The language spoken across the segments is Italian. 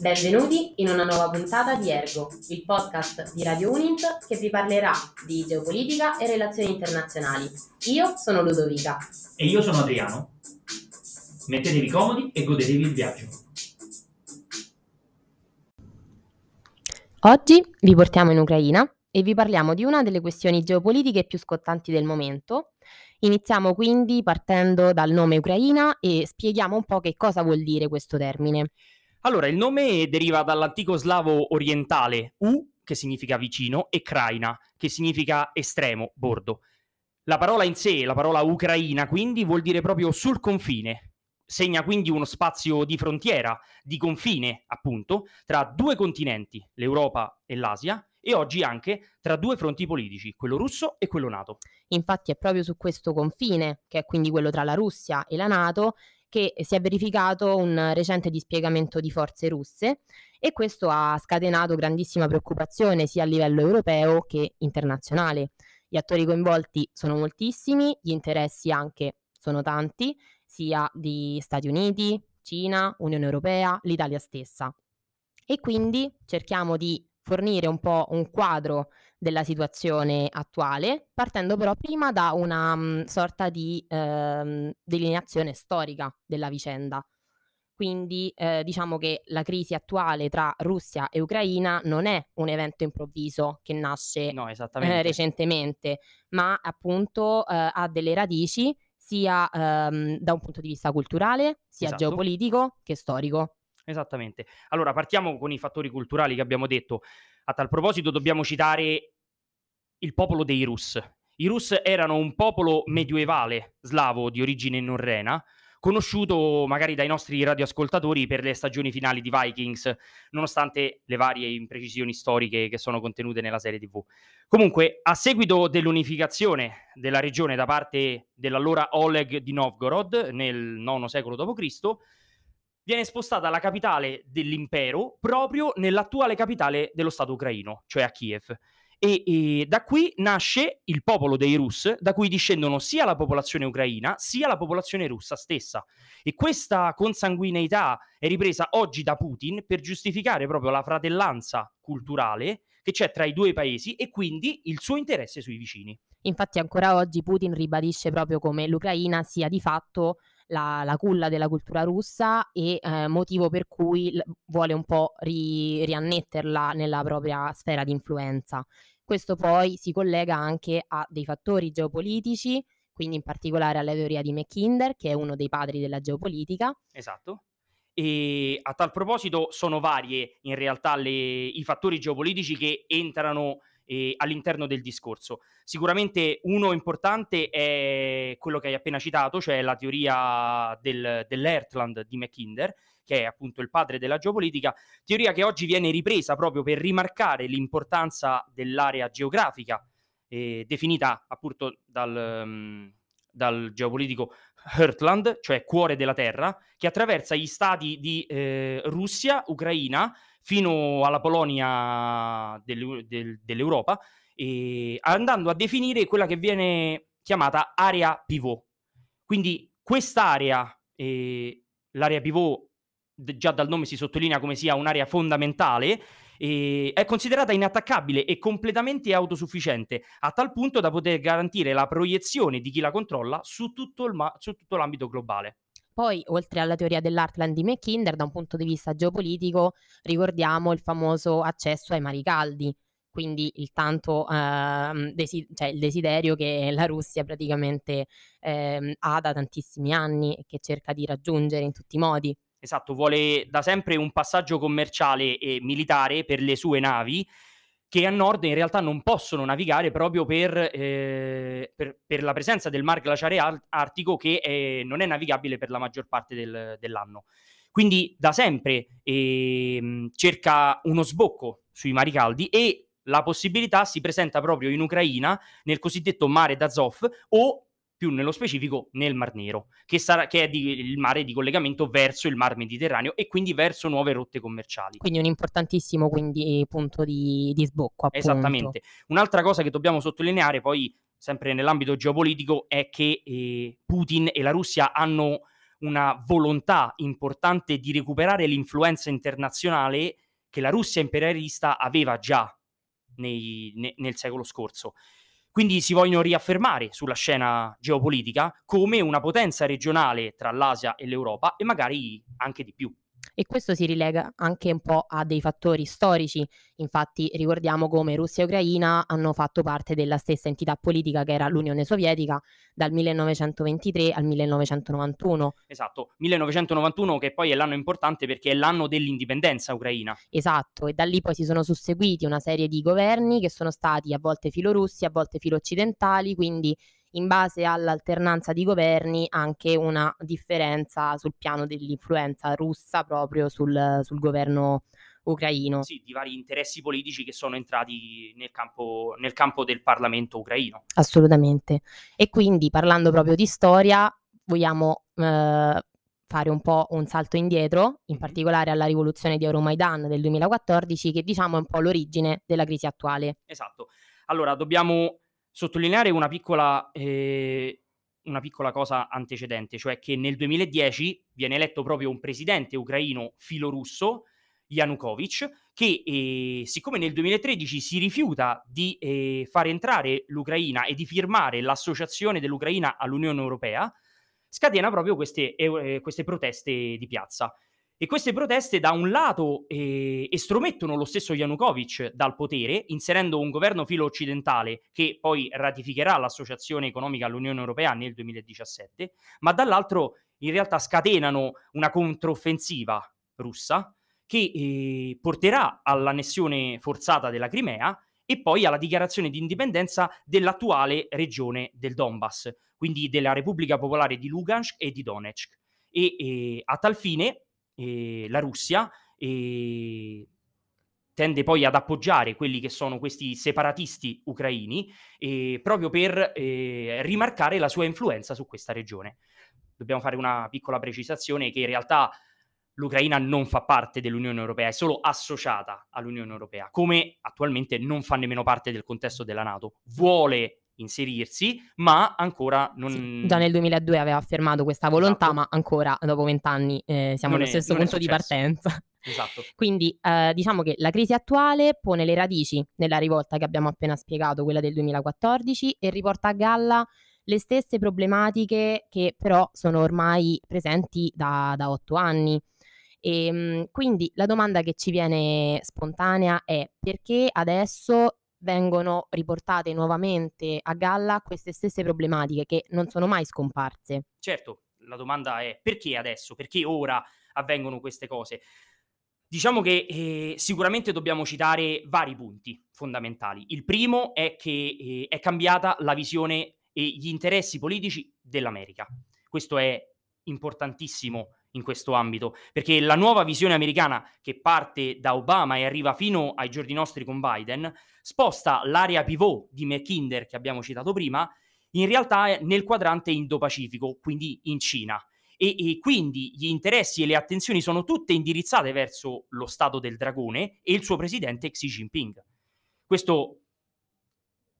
Benvenuti in una nuova puntata di Ergo, il podcast di Radio Unint che vi parlerà di geopolitica e relazioni internazionali. Io sono Ludovica. E io sono Adriano. Mettetevi comodi e godetevi il viaggio. Oggi vi portiamo in Ucraina e vi parliamo di una delle questioni geopolitiche più scottanti del momento. Iniziamo quindi partendo dal nome Ucraina e spieghiamo un po' che cosa vuol dire questo termine. Allora, il nome deriva dall'antico slavo orientale U, che significa vicino, e Kraina, che significa estremo, bordo. La parola in sé, la parola Ucraina, quindi vuol dire proprio sul confine. Segna quindi uno spazio di frontiera, di confine, appunto, tra due continenti, l'Europa e l'Asia, e oggi anche tra due fronti politici, quello russo e quello NATO. Infatti è proprio su questo confine, che è quindi quello tra la Russia e la NATO, che si è verificato un recente dispiegamento di forze russe e questo ha scatenato grandissima preoccupazione sia a livello europeo che internazionale. Gli attori coinvolti sono moltissimi, gli interessi anche sono tanti, sia di Stati Uniti, Cina, Unione Europea, l'Italia stessa. E quindi cerchiamo di fornire un po' un quadro della situazione attuale, partendo però prima da una um, sorta di eh, delineazione storica della vicenda. Quindi eh, diciamo che la crisi attuale tra Russia e Ucraina non è un evento improvviso che nasce no, eh, recentemente, ma appunto eh, ha delle radici sia ehm, da un punto di vista culturale, sia esatto. geopolitico che storico. Esattamente. Allora, partiamo con i fattori culturali che abbiamo detto. A tal proposito dobbiamo citare il popolo dei Rus. I Rus erano un popolo medioevale slavo di origine norrena, conosciuto magari dai nostri radioascoltatori per le stagioni finali di Vikings, nonostante le varie imprecisioni storiche che sono contenute nella serie TV. Comunque, a seguito dell'unificazione della regione da parte dell'allora Oleg di Novgorod nel IX secolo d.C., viene spostata la capitale dell'impero proprio nell'attuale capitale dello Stato ucraino, cioè a Kiev. E, e, da qui nasce il popolo dei Rus, da cui discendono sia la popolazione ucraina sia la popolazione russa stessa. E questa consanguineità è ripresa oggi da Putin per giustificare proprio la fratellanza culturale che c'è tra i due paesi e quindi il suo interesse sui vicini. Infatti ancora oggi Putin ribadisce proprio come l'Ucraina sia di fatto la, la culla della cultura russa e eh, motivo per cui l- vuole un po' ri- riannetterla nella propria sfera di influenza. Questo poi si collega anche a dei fattori geopolitici, quindi in particolare alla teoria di Mackinder, che è uno dei padri della geopolitica. Esatto. E a tal proposito sono varie in realtà le, i fattori geopolitici che entrano eh, all'interno del discorso. Sicuramente uno importante è quello che hai appena citato, cioè la teoria del, dell'Earthland di Mackinder, che è appunto il padre della geopolitica, teoria che oggi viene ripresa proprio per rimarcare l'importanza dell'area geografica, eh, definita appunto dal, um, dal geopolitico Heartland, cioè cuore della terra, che attraversa gli stati di eh, Russia, Ucraina, fino alla Polonia del, del, dell'Europa, andando a definire quella che viene chiamata area pivot. Quindi quest'area, eh, l'area pivot, già dal nome si sottolinea come sia un'area fondamentale, eh, è considerata inattaccabile e completamente autosufficiente, a tal punto da poter garantire la proiezione di chi la controlla su tutto, ma- su tutto l'ambito globale. Poi, oltre alla teoria dell'Artland di Mackinder, da un punto di vista geopolitico, ricordiamo il famoso accesso ai mari caldi, quindi il tanto eh, desi- cioè il desiderio che la Russia praticamente eh, ha da tantissimi anni e che cerca di raggiungere in tutti i modi. Esatto, vuole da sempre un passaggio commerciale e militare per le sue navi che a nord in realtà non possono navigare proprio per, eh, per, per la presenza del mar glaciare artico che è, non è navigabile per la maggior parte del, dell'anno. Quindi da sempre eh, cerca uno sbocco sui mari caldi e la possibilità si presenta proprio in Ucraina nel cosiddetto mare d'Azov o più nello specifico nel Mar Nero, che, sarà, che è di, il mare di collegamento verso il Mar Mediterraneo e quindi verso nuove rotte commerciali. Quindi un importantissimo quindi, punto di, di sbocco. Appunto. Esattamente. Un'altra cosa che dobbiamo sottolineare poi, sempre nell'ambito geopolitico, è che eh, Putin e la Russia hanno una volontà importante di recuperare l'influenza internazionale che la Russia imperialista aveva già nei, ne, nel secolo scorso. Quindi si vogliono riaffermare sulla scena geopolitica come una potenza regionale tra l'Asia e l'Europa e magari anche di più e questo si rilega anche un po' a dei fattori storici. Infatti ricordiamo come Russia e Ucraina hanno fatto parte della stessa entità politica che era l'Unione Sovietica dal 1923 al 1991. Esatto, 1991 che poi è l'anno importante perché è l'anno dell'indipendenza ucraina. Esatto, e da lì poi si sono susseguiti una serie di governi che sono stati a volte filorussi, a volte filo-occidentali, quindi in base all'alternanza di governi anche una differenza sul piano dell'influenza russa proprio sul, sul governo ucraino. Sì, di vari interessi politici che sono entrati nel campo, nel campo del Parlamento ucraino. Assolutamente. E quindi parlando proprio di storia, vogliamo eh, fare un po' un salto indietro, in particolare alla rivoluzione di Euromaidan del 2014, che diciamo è un po' l'origine della crisi attuale. Esatto. Allora, dobbiamo sottolineare una piccola, eh, una piccola cosa antecedente, cioè che nel 2010 viene eletto proprio un presidente ucraino filorusso, Yanukovych, che eh, siccome nel 2013 si rifiuta di eh, far entrare l'Ucraina e di firmare l'associazione dell'Ucraina all'Unione Europea, scatena proprio queste, eh, queste proteste di piazza. E queste proteste da un lato eh, estromettono lo stesso Yanukovych dal potere, inserendo un governo filo occidentale che poi ratificherà l'associazione economica all'Unione Europea nel 2017, ma dall'altro in realtà scatenano una controffensiva russa che eh, porterà all'annessione forzata della Crimea e poi alla dichiarazione di indipendenza dell'attuale regione del Donbass, quindi della Repubblica Popolare di Lugansk e di Donetsk. E eh, a tal fine eh, la Russia eh, tende poi ad appoggiare quelli che sono questi separatisti ucraini eh, proprio per eh, rimarcare la sua influenza su questa regione. Dobbiamo fare una piccola precisazione che in realtà l'Ucraina non fa parte dell'Unione Europea, è solo associata all'Unione Europea, come attualmente non fa nemmeno parte del contesto della Nato. Vuole inserirsi, ma ancora non... Sì, già nel 2002 aveva affermato questa volontà, esatto. ma ancora dopo vent'anni eh, siamo non allo è, stesso punto di partenza. Esatto. Quindi eh, diciamo che la crisi attuale pone le radici nella rivolta che abbiamo appena spiegato, quella del 2014, e riporta a galla le stesse problematiche che però sono ormai presenti da, da otto anni. E, ehm, quindi la domanda che ci viene spontanea è perché adesso vengono riportate nuovamente a galla queste stesse problematiche che non sono mai scomparse. Certo, la domanda è perché adesso, perché ora avvengono queste cose? Diciamo che eh, sicuramente dobbiamo citare vari punti fondamentali. Il primo è che eh, è cambiata la visione e gli interessi politici dell'America. Questo è importantissimo in questo ambito, perché la nuova visione americana che parte da Obama e arriva fino ai giorni nostri con Biden sposta l'area pivot di McKinder che abbiamo citato prima in realtà nel quadrante Indo-Pacifico, quindi in Cina. E, e, quindi gli interessi e le attenzioni sono tutte indirizzate verso lo Stato del Dragone e il suo presidente Xi Jinping. Questo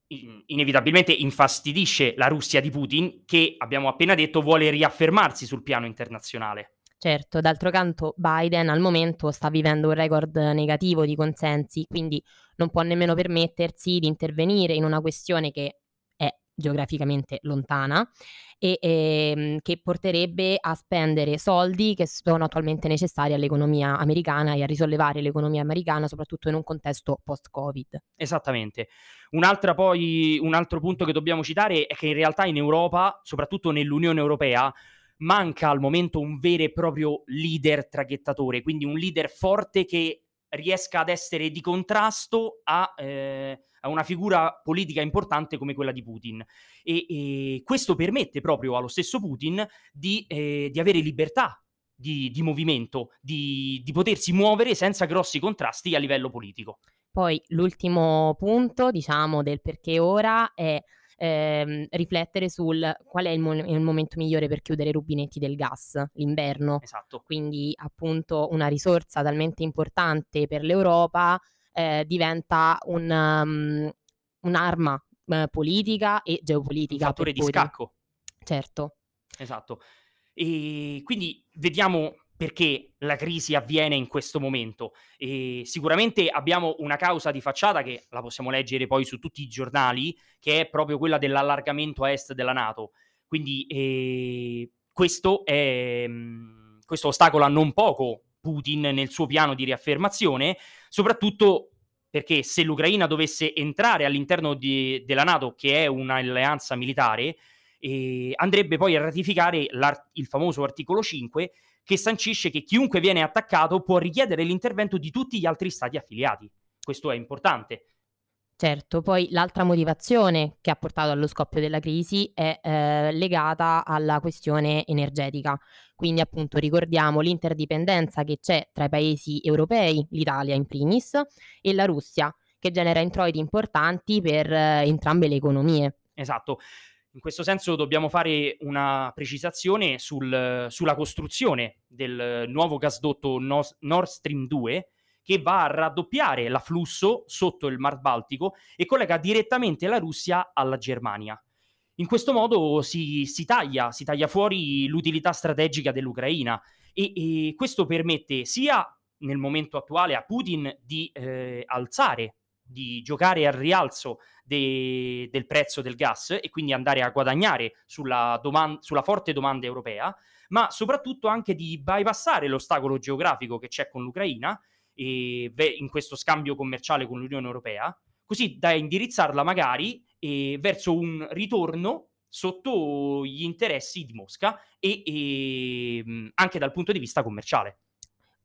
inevitabilmente infastidisce la Russia di Putin che, abbiamo appena detto, vuole riaffermarsi sul piano internazionale. Certo, d'altro canto Biden al momento sta vivendo un record negativo di consensi, quindi non può nemmeno permettersi di intervenire in una questione che è geograficamente lontana e ehm, che porterebbe a spendere soldi che sono attualmente necessari all'economia americana e a risollevare l'economia americana, soprattutto in un contesto post-Covid. Esattamente. Poi, un altro punto che dobbiamo citare è che in realtà in Europa, soprattutto nell'Unione Europea, manca al momento un vero e proprio leader traghettatore, quindi un leader forte che riesca ad essere di contrasto a, eh, a una figura politica importante come quella di Putin. E, e questo permette proprio allo stesso Putin di, eh, di avere libertà di, di movimento, di, di potersi muovere senza grossi contrasti a livello politico. Poi l'ultimo punto, diciamo, del perché ora è ehm, riflettere sul qual è il, mo- il, momento migliore per chiudere i rubinetti del gas, l'inverno. Esatto. Quindi appunto una risorsa talmente importante per l'Europa eh, diventa un, um, un'arma uh, politica e geopolitica. Un fattore di scacco. Certo. Esatto. E quindi vediamo perché la crisi avviene in questo momento. E sicuramente abbiamo una causa di facciata che la possiamo leggere poi su tutti i giornali, che è proprio quella dell'allargamento a est della Nato. Quindi eh, questo, è, mm, questo ostacola non poco Putin nel suo piano di riaffermazione, soprattutto perché se l'Ucraina dovesse entrare all'interno di, della Nato, che è un'alleanza militare, eh, andrebbe poi a ratificare il famoso articolo 5 che sancisce che chiunque viene attaccato può richiedere l'intervento di tutti gli altri stati affiliati. Questo è importante. Certo, poi l'altra motivazione che ha portato allo scoppio della crisi è eh, legata alla questione energetica. Quindi appunto ricordiamo l'interdipendenza che c'è tra i paesi europei, l'Italia in primis, e la Russia, che genera introiti importanti per eh, entrambe le economie. Esatto. In questo senso dobbiamo fare una precisazione sul, sulla costruzione del nuovo gasdotto Nord Stream 2 che va a raddoppiare l'afflusso sotto il Mar Baltico e collega direttamente la Russia alla Germania. In questo modo si, si, taglia, si taglia, fuori l'utilità strategica dell'Ucraina e, e, questo permette sia nel momento attuale a Putin di eh, alzare di giocare al rialzo de- del prezzo del gas e quindi andare a guadagnare sulla, doman- sulla forte domanda europea, ma soprattutto anche di bypassare l'ostacolo geografico che c'è con l'Ucraina e, in questo scambio commerciale con l'Unione Europea, così da indirizzarla magari eh, verso un ritorno sotto gli interessi di Mosca e, e anche dal punto di vista commerciale.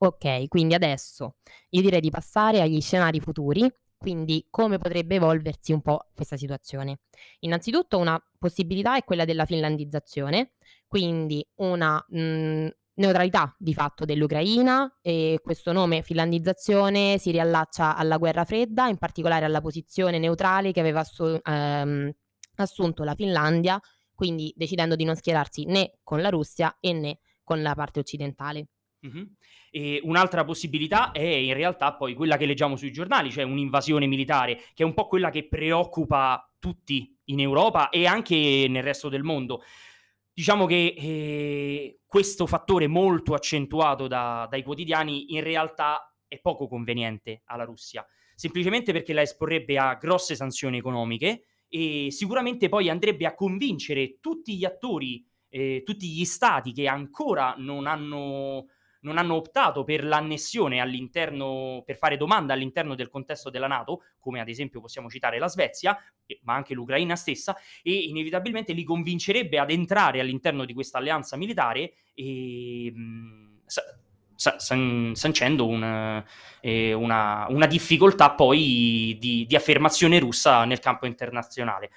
Ok, quindi adesso io direi di passare agli scenari futuri quindi come potrebbe evolversi un po' questa situazione? Innanzitutto una possibilità è quella della finlandizzazione, quindi una mh, mhmm, neutralità di fatto dell'Ucraina e questo nome finlandizzazione si riallaccia alla guerra fredda, in particolare alla posizione neutrale che aveva assu- ehm, assunto la Finlandia, quindi decidendo di non schierarsi né con la Russia né con la parte occidentale. Mm-hmm. E un'altra possibilità è in realtà poi quella che leggiamo sui giornali, cioè un'invasione militare, che è un po' quella che preoccupa tutti in Europa e anche nel resto del mondo. Diciamo che eh, questo fattore molto accentuato da, dai quotidiani in realtà è poco conveniente alla Russia, semplicemente perché la esporrebbe a grosse sanzioni economiche e sicuramente poi andrebbe a convincere tutti gli attori, eh, tutti gli stati che ancora non hanno non hanno optato per l'annessione all'interno, per fare domanda all'interno del contesto della Nato, come ad esempio possiamo citare la Svezia, ma anche l'Ucraina stessa, e inevitabilmente li convincerebbe ad entrare all'interno di questa alleanza militare e... Mh, san- sancendo un, eh, una, una, difficoltà poi di, di affermazione russa nel campo internazionale.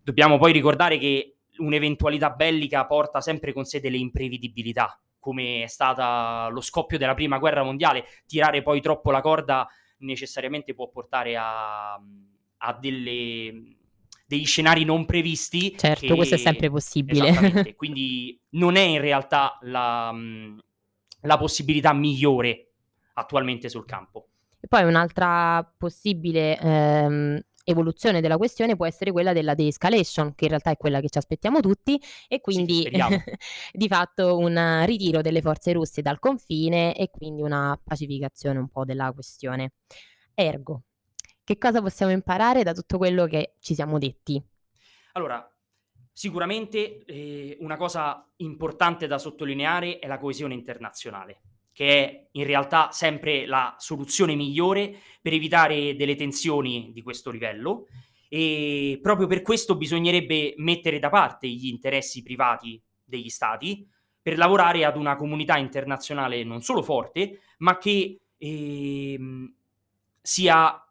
Dobbiamo poi ricordare che un'eventualità bellica porta sempre con sé delle imprevedibilità come è stata lo scoppio della prima guerra mondiale, tirare poi troppo la corda necessariamente può portare a, a delle, degli scenari non previsti. Certo, che, questo è sempre possibile. quindi non è in realtà la, la possibilità migliore attualmente sul campo. E poi un'altra possibile ehm, evoluzione della questione può essere quella della de-escalation, che in realtà è quella che ci aspettiamo tutti, e quindi sì, di fatto un ritiro delle forze russe dal confine e quindi una pacificazione un po' della questione. Ergo, che cosa possiamo imparare da tutto quello che ci siamo detti? Allora, sicuramente eh, una cosa importante da sottolineare è la coesione internazionale che è in realtà sempre la soluzione migliore per evitare delle tensioni di questo livello e proprio per questo bisognerebbe mettere da parte gli interessi privati degli stati per lavorare ad una comunità internazionale non solo forte, ma che eh, sia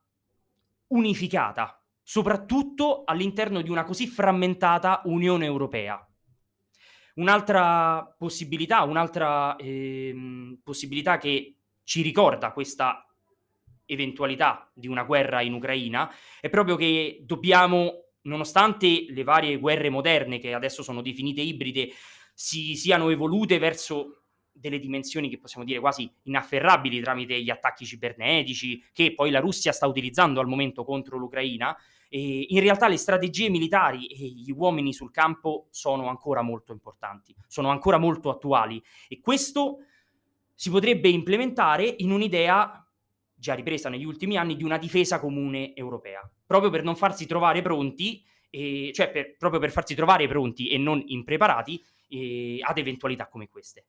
unificata, soprattutto all'interno di una così frammentata Unione Europea. Un'altra possibilità, un'altra ehm, possibilità che ci ricorda questa eventualità di una guerra in Ucraina è proprio che dobbiamo, nonostante le varie guerre moderne che adesso sono definite ibride, si siano evolute verso delle dimensioni che possiamo dire quasi inafferrabili tramite gli attacchi cibernetici che poi la Russia sta utilizzando al momento contro l'Ucraina, E in realtà le strategie militari e gli uomini sul campo sono ancora molto importanti, sono ancora molto attuali e questo si potrebbe implementare in un'idea già ripresa negli ultimi anni di una difesa comune europea, proprio per non farsi trovare pronti, eh, cioè per, proprio per farsi trovare pronti e non impreparati eh, ad eventualità come queste.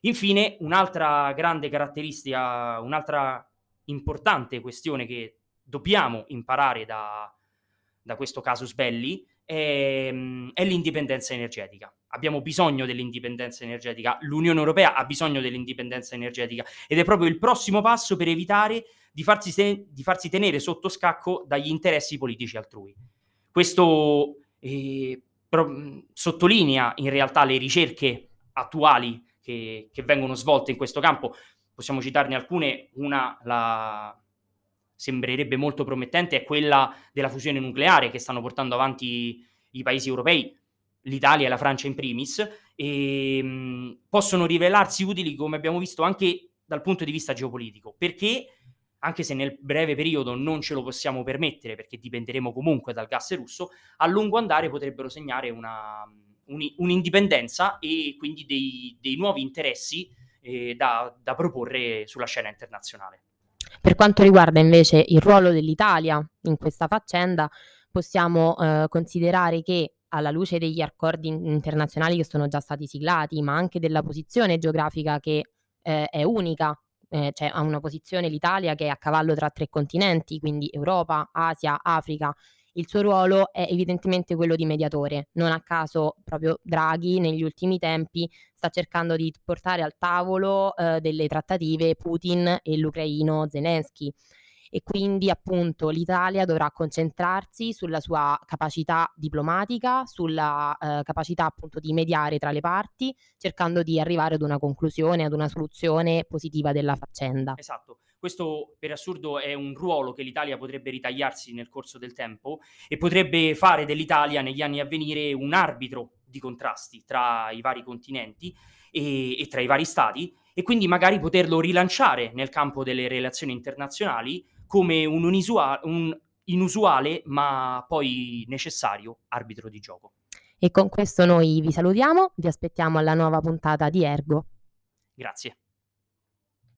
Infine, un'altra grande caratteristica, un'altra importante questione che dobbiamo imparare da, da questo casus belli è, è, l'indipendenza energetica. Abbiamo bisogno dell'indipendenza energetica, l'Unione Europea ha bisogno dell'indipendenza energetica ed è proprio il prossimo passo per evitare di farsi, te- di farsi tenere sotto scacco dagli interessi politici altrui. Questo eh, pro- sottolinea in realtà le ricerche attuali che, che vengono svolte in questo campo. Possiamo citarne alcune, una la, sembrerebbe molto promettente è quella della fusione nucleare che stanno portando avanti i paesi europei, l'Italia e la Francia in primis, e mh, possono rivelarsi utili, come abbiamo visto, anche dal punto di vista geopolitico, perché anche se nel breve periodo non ce lo possiamo permettere, perché dipenderemo comunque dal gas russo, a lungo andare potrebbero segnare una, un'indipendenza e quindi dei, dei nuovi interessi eh, da, da proporre sulla scena internazionale. Per quanto riguarda invece il ruolo dell'Italia in questa faccenda, possiamo eh, considerare che alla luce degli accordi internazionali che sono già stati siglati, ma anche della posizione geografica che eh, è unica, eh, cioè ha una posizione l'Italia che è a cavallo tra tre continenti, quindi Europa, Asia, Africa il suo ruolo è evidentemente quello di mediatore. Non a caso proprio Draghi negli ultimi tempi sta cercando di portare al tavolo eh, delle trattative Putin e l'ucraino Zelensky e quindi appunto l'Italia dovrà concentrarsi sulla sua capacità diplomatica, sulla eh, capacità appunto di mediare tra le parti, cercando di arrivare ad una conclusione, ad una soluzione positiva della faccenda. Esatto. Questo per assurdo è un ruolo che l'Italia potrebbe ritagliarsi nel corso del tempo e potrebbe fare dell'Italia negli anni a venire un arbitro di contrasti tra i vari continenti e, e tra i vari stati e quindi magari poterlo rilanciare nel campo delle relazioni internazionali come un, unisua- un inusuale ma poi necessario arbitro di gioco. E con questo noi vi salutiamo, vi aspettiamo alla nuova puntata di Ergo. Grazie.